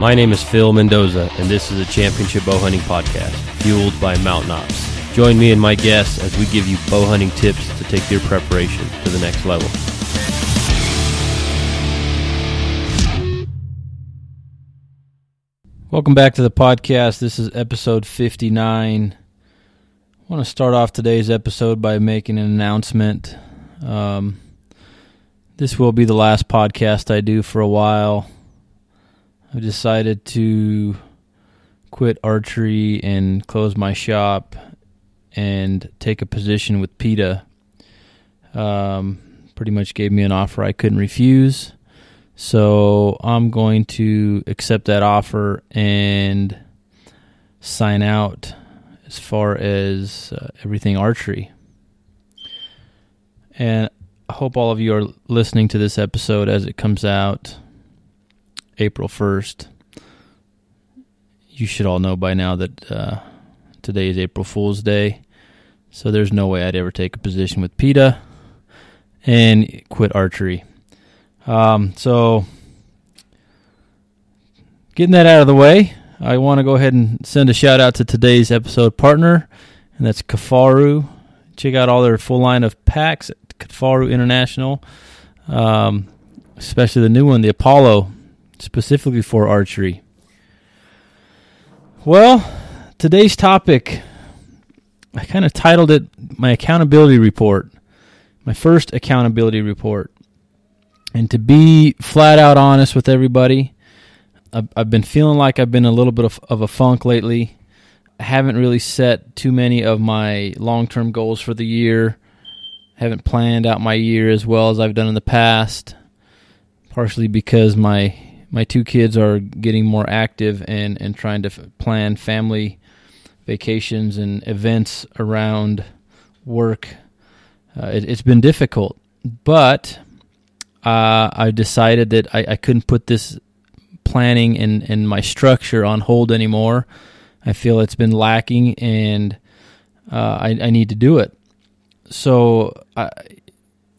My name is Phil Mendoza, and this is a Championship Bow Hunting Podcast, fueled by Mountain Ops. Join me and my guests as we give you bow hunting tips to take your preparation to the next level. Welcome back to the podcast. This is episode 59. I want to start off today's episode by making an announcement. Um, this will be the last podcast I do for a while. I've decided to quit archery and close my shop and take a position with PETA. Um, pretty much gave me an offer I couldn't refuse. So I'm going to accept that offer and sign out as far as uh, everything archery. And I hope all of you are listening to this episode as it comes out April 1st. You should all know by now that uh, today is April Fool's Day. So there's no way I'd ever take a position with PETA and quit archery. Um, so, getting that out of the way, I want to go ahead and send a shout out to today's episode partner, and that's Kifaru. Check out all their full line of packs at Kifaru International, um, especially the new one, the Apollo specifically for archery. Well, today's topic, I kind of titled it my accountability report, my first accountability report. And to be flat out honest with everybody, I've, I've been feeling like I've been a little bit of, of a funk lately. I haven't really set too many of my long term goals for the year. I Haven't planned out my year as well as I've done in the past, partially because my my two kids are getting more active and and trying to f- plan family vacations and events around work. Uh, it, has been difficult, but uh, I decided that I, I, couldn't put this planning and, and my structure on hold anymore. I feel it's been lacking, and uh, I, I, need to do it. So, I,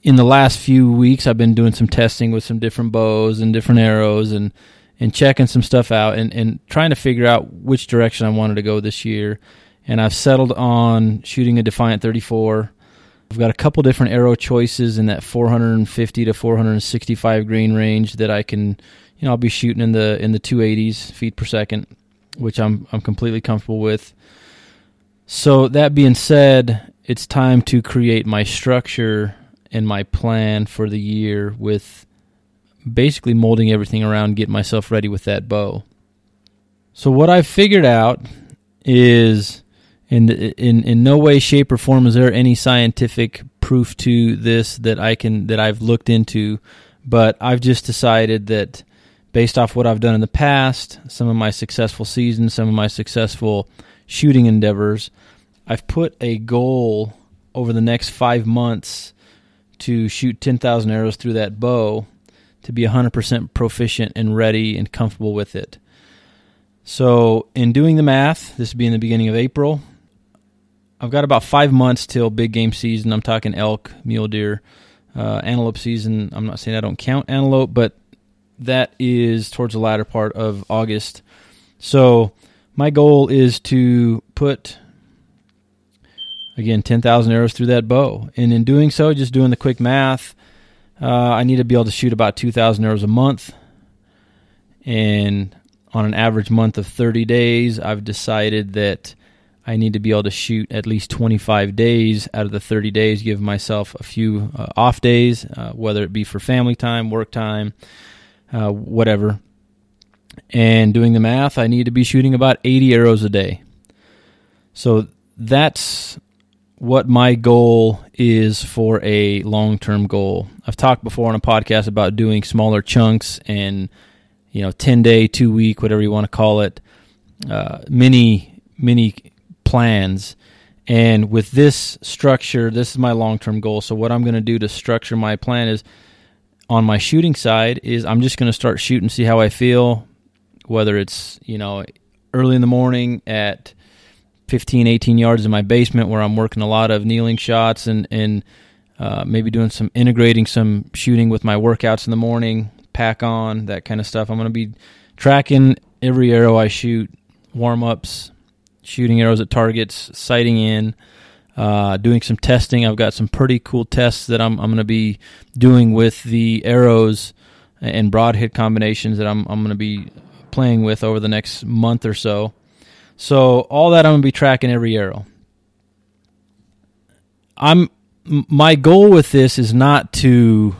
in the last few weeks, I've been doing some testing with some different bows and different arrows and, and checking some stuff out and, and trying to figure out which direction I wanted to go this year. And I've settled on shooting a Defiant 34. I've got a couple different arrow choices in that 450 to 465 grain range that I can, you know, I'll be shooting in the in the 280s feet per second, which I'm I'm completely comfortable with. So that being said, it's time to create my structure and my plan for the year with basically molding everything around getting myself ready with that bow. So what I've figured out is in in in no way shape or form is there any scientific proof to this that I can that I've looked into but I've just decided that based off what I've done in the past, some of my successful seasons, some of my successful shooting endeavors, I've put a goal over the next 5 months to shoot 10,000 arrows through that bow to be 100% proficient and ready and comfortable with it. So, in doing the math, this would be in the beginning of April. I've got about five months till big game season. I'm talking elk, mule deer, uh, antelope season. I'm not saying I don't count antelope, but that is towards the latter part of August. So, my goal is to put again 10,000 arrows through that bow. And in doing so, just doing the quick math, uh, I need to be able to shoot about 2,000 arrows a month. And on an average month of 30 days, I've decided that I need to be able to shoot at least 25 days out of the 30 days, give myself a few uh, off days, uh, whether it be for family time, work time, uh, whatever. And doing the math, I need to be shooting about 80 arrows a day. So that's what my goal is for a long term goal. I've talked before on a podcast about doing smaller chunks and, you know, 10 day, two week, whatever you want to call it, uh, mini, mini plans. And with this structure, this is my long term goal. So, what I'm going to do to structure my plan is on my shooting side, is I'm just going to start shooting, see how I feel, whether it's, you know, early in the morning at 15, 18 yards in my basement where I'm working a lot of kneeling shots and, and uh, maybe doing some integrating some shooting with my workouts in the morning, pack on, that kind of stuff. I'm going to be tracking every arrow I shoot, warm ups, shooting arrows at targets, sighting in, uh, doing some testing. I've got some pretty cool tests that I'm, I'm going to be doing with the arrows and broadhead combinations that I'm, I'm going to be playing with over the next month or so. So all that I'm to be tracking every arrow. I'm my goal with this is not to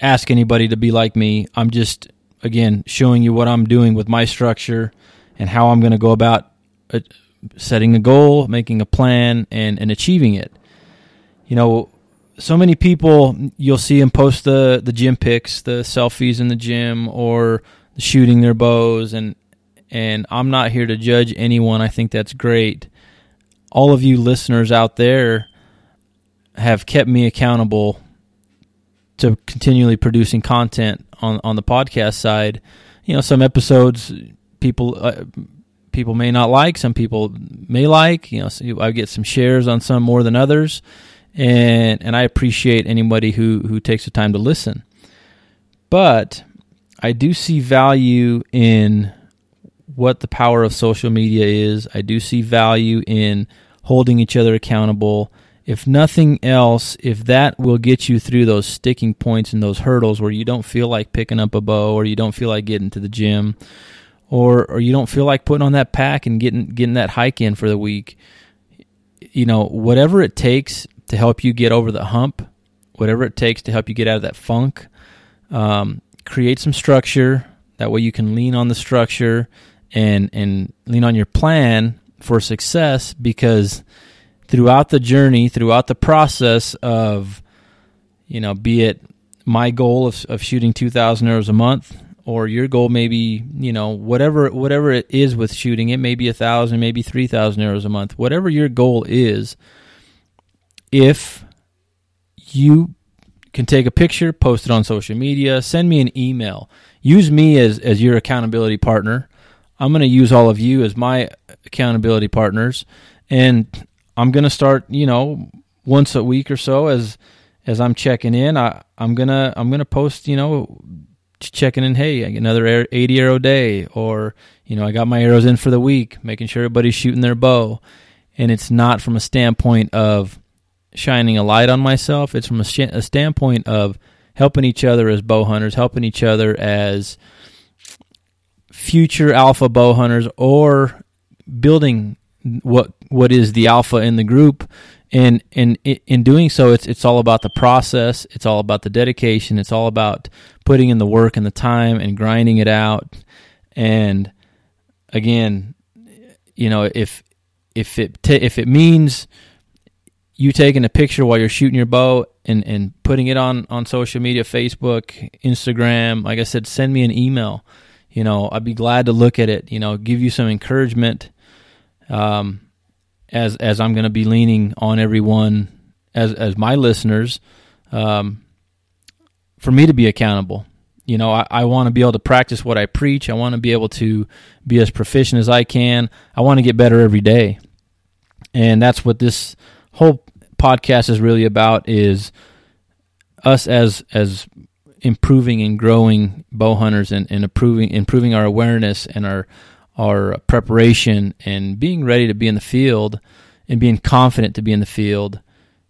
ask anybody to be like me. I'm just again showing you what I'm doing with my structure and how I'm going to go about uh, setting a goal, making a plan, and and achieving it. You know, so many people you'll see them post the the gym pics, the selfies in the gym, or shooting their bows, and and I'm not here to judge anyone. I think that's great. All of you listeners out there have kept me accountable to continually producing content on on the podcast side. You know, some episodes people uh, people may not like, some people may like. You know, I get some shares on some more than others, and and I appreciate anybody who who takes the time to listen. But I do see value in what the power of social media is. I do see value in holding each other accountable. If nothing else, if that will get you through those sticking points and those hurdles where you don't feel like picking up a bow or you don't feel like getting to the gym or or you don't feel like putting on that pack and getting getting that hike in for the week, you know, whatever it takes to help you get over the hump, whatever it takes to help you get out of that funk, um, create some structure. That way you can lean on the structure and and lean on your plan for success because throughout the journey, throughout the process of you know, be it my goal of, of shooting 2,000 arrows a month or your goal maybe you know whatever whatever it is with shooting it may be a thousand maybe three thousand arrows a month whatever your goal is if you can take a picture post it on social media send me an email. Use me as as your accountability partner i'm going to use all of you as my accountability partners and i'm going to start you know once a week or so as as i'm checking in i i'm to i'm to post you know checking in, hey, another 80 arrow day, or, you know, I got my arrows in for the week, making sure everybody's shooting their bow. And it's not from a standpoint of shining a light on myself, it's from a, sh- a standpoint of helping each other as bow hunters, helping each other as future alpha bow hunters, or building what what is the alpha in the group. And and in doing so it's it's all about the process. It's all about the dedication. It's all about putting in the work and the time and grinding it out. And again you know if if it t- if it means you taking a picture while you're shooting your bow and and putting it on on social media Facebook Instagram like I said send me an email you know I'd be glad to look at it you know give you some encouragement um as as I'm going to be leaning on everyone as as my listeners, um, for me to be accountable. You know, I, I want to be able to practice what I preach. I want to be able to be as proficient as I can. I want to get better every day, and that's what this whole podcast is really about: is us as as improving and growing bow hunters and, and improving improving our awareness and our our preparation and being ready to be in the field and being confident to be in the field.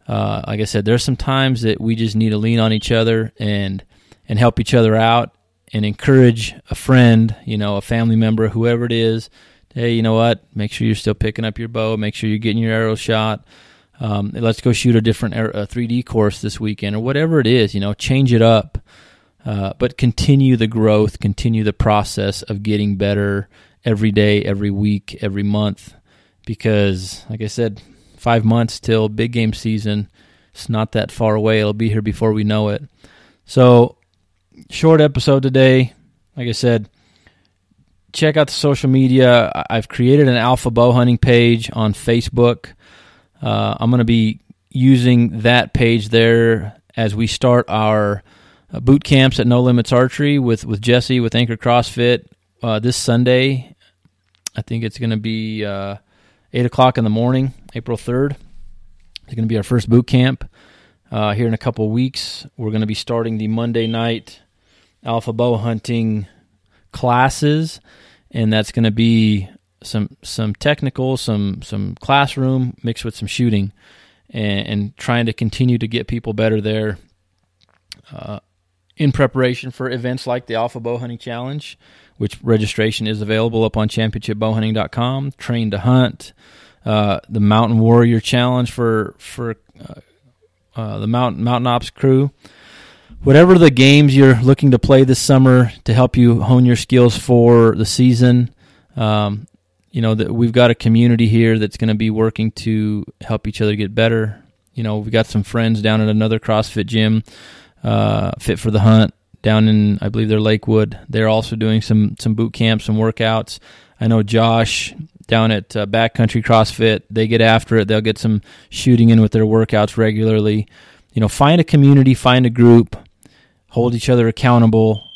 Uh, like I said, there's some times that we just need to lean on each other and and help each other out and encourage a friend, you know, a family member, whoever it is. Hey, you know what? Make sure you're still picking up your bow. Make sure you're getting your arrow shot. Um, let's go shoot a different a 3D course this weekend or whatever it is. You know, change it up, uh, but continue the growth, continue the process of getting better every day, every week, every month, because, like I said, five months till big game season. It's not that far away. It'll be here before we know it. So, short episode today. Like I said, check out the social media. I've created an alpha bow hunting page on Facebook. Uh, I'm going to be using that page there as we start our uh, boot camps at No Limits Archery with with Jesse with Anchor CrossFit uh, this Sunday I think it's going to be uh, 8 o'clock in the morning, April 3rd. It's going to be our first boot camp uh, here in a couple weeks. We're going to be starting the Monday night alpha bow hunting classes, and that's going to be some some technical, some some classroom mixed with some shooting, and, and trying to continue to get people better there. Uh, in preparation for events like the Alpha Bow Hunting Challenge, which registration is available up on championshipbowhunting.com. Train to hunt, uh, the Mountain Warrior Challenge for for uh, uh, the Mountain Mountain Ops crew. Whatever the games you're looking to play this summer to help you hone your skills for the season, um, you know that we've got a community here that's going to be working to help each other get better. You know, we've got some friends down at another CrossFit gym, uh, Fit for the Hunt, down in I believe they're Lakewood. They're also doing some some boot camps, some workouts. I know Josh down at uh, Backcountry CrossFit. They get after it. They'll get some shooting in with their workouts regularly. You know, find a community, find a group, hold each other accountable.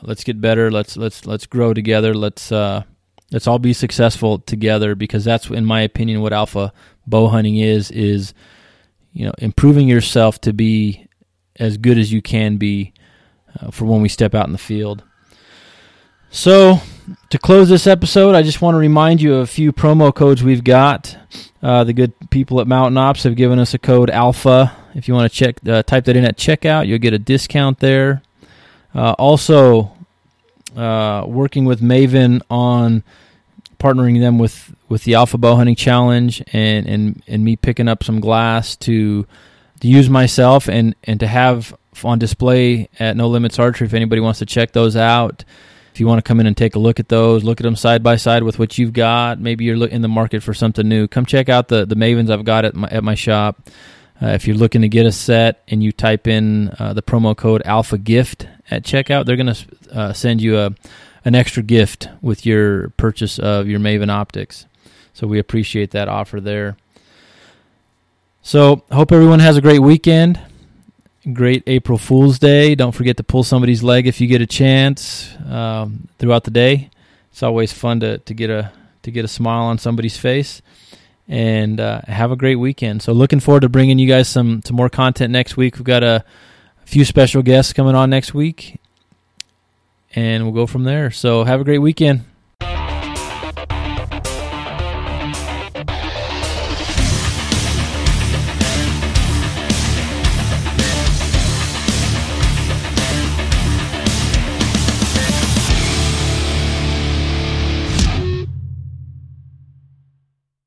Let's get better. Let's let's let's grow together. Let's uh, let's all be successful together because that's, in my opinion, what alpha bow hunting is. Is you know improving yourself to be as good as you can be uh, for when we step out in the field. So, to close this episode, I just want to remind you of a few promo codes we've got. Uh, the good people at Mountain Ops have given us a code Alpha. If you want to check, uh, type that in at checkout, you'll get a discount there. Uh, also, uh, working with Maven on partnering them with, with the Alpha Bow Hunting Challenge and, and, and me picking up some glass to to use myself and, and to have on display at No Limits Archery if anybody wants to check those out. If you want to come in and take a look at those, look at them side by side with what you've got. Maybe you're in the market for something new. Come check out the, the Mavens I've got at my, at my shop. Uh, if you're looking to get a set and you type in uh, the promo code Alpha Gift at checkout, they're going to uh, send you a an extra gift with your purchase of your Maven optics. So we appreciate that offer there. So hope everyone has a great weekend great April Fool's Day. Don't forget to pull somebody's leg if you get a chance um, throughout the day. It's always fun to, to get a to get a smile on somebody's face. And uh, have a great weekend. So looking forward to bringing you guys some some more content next week. We've got a, a few special guests coming on next week, and we'll go from there. So have a great weekend.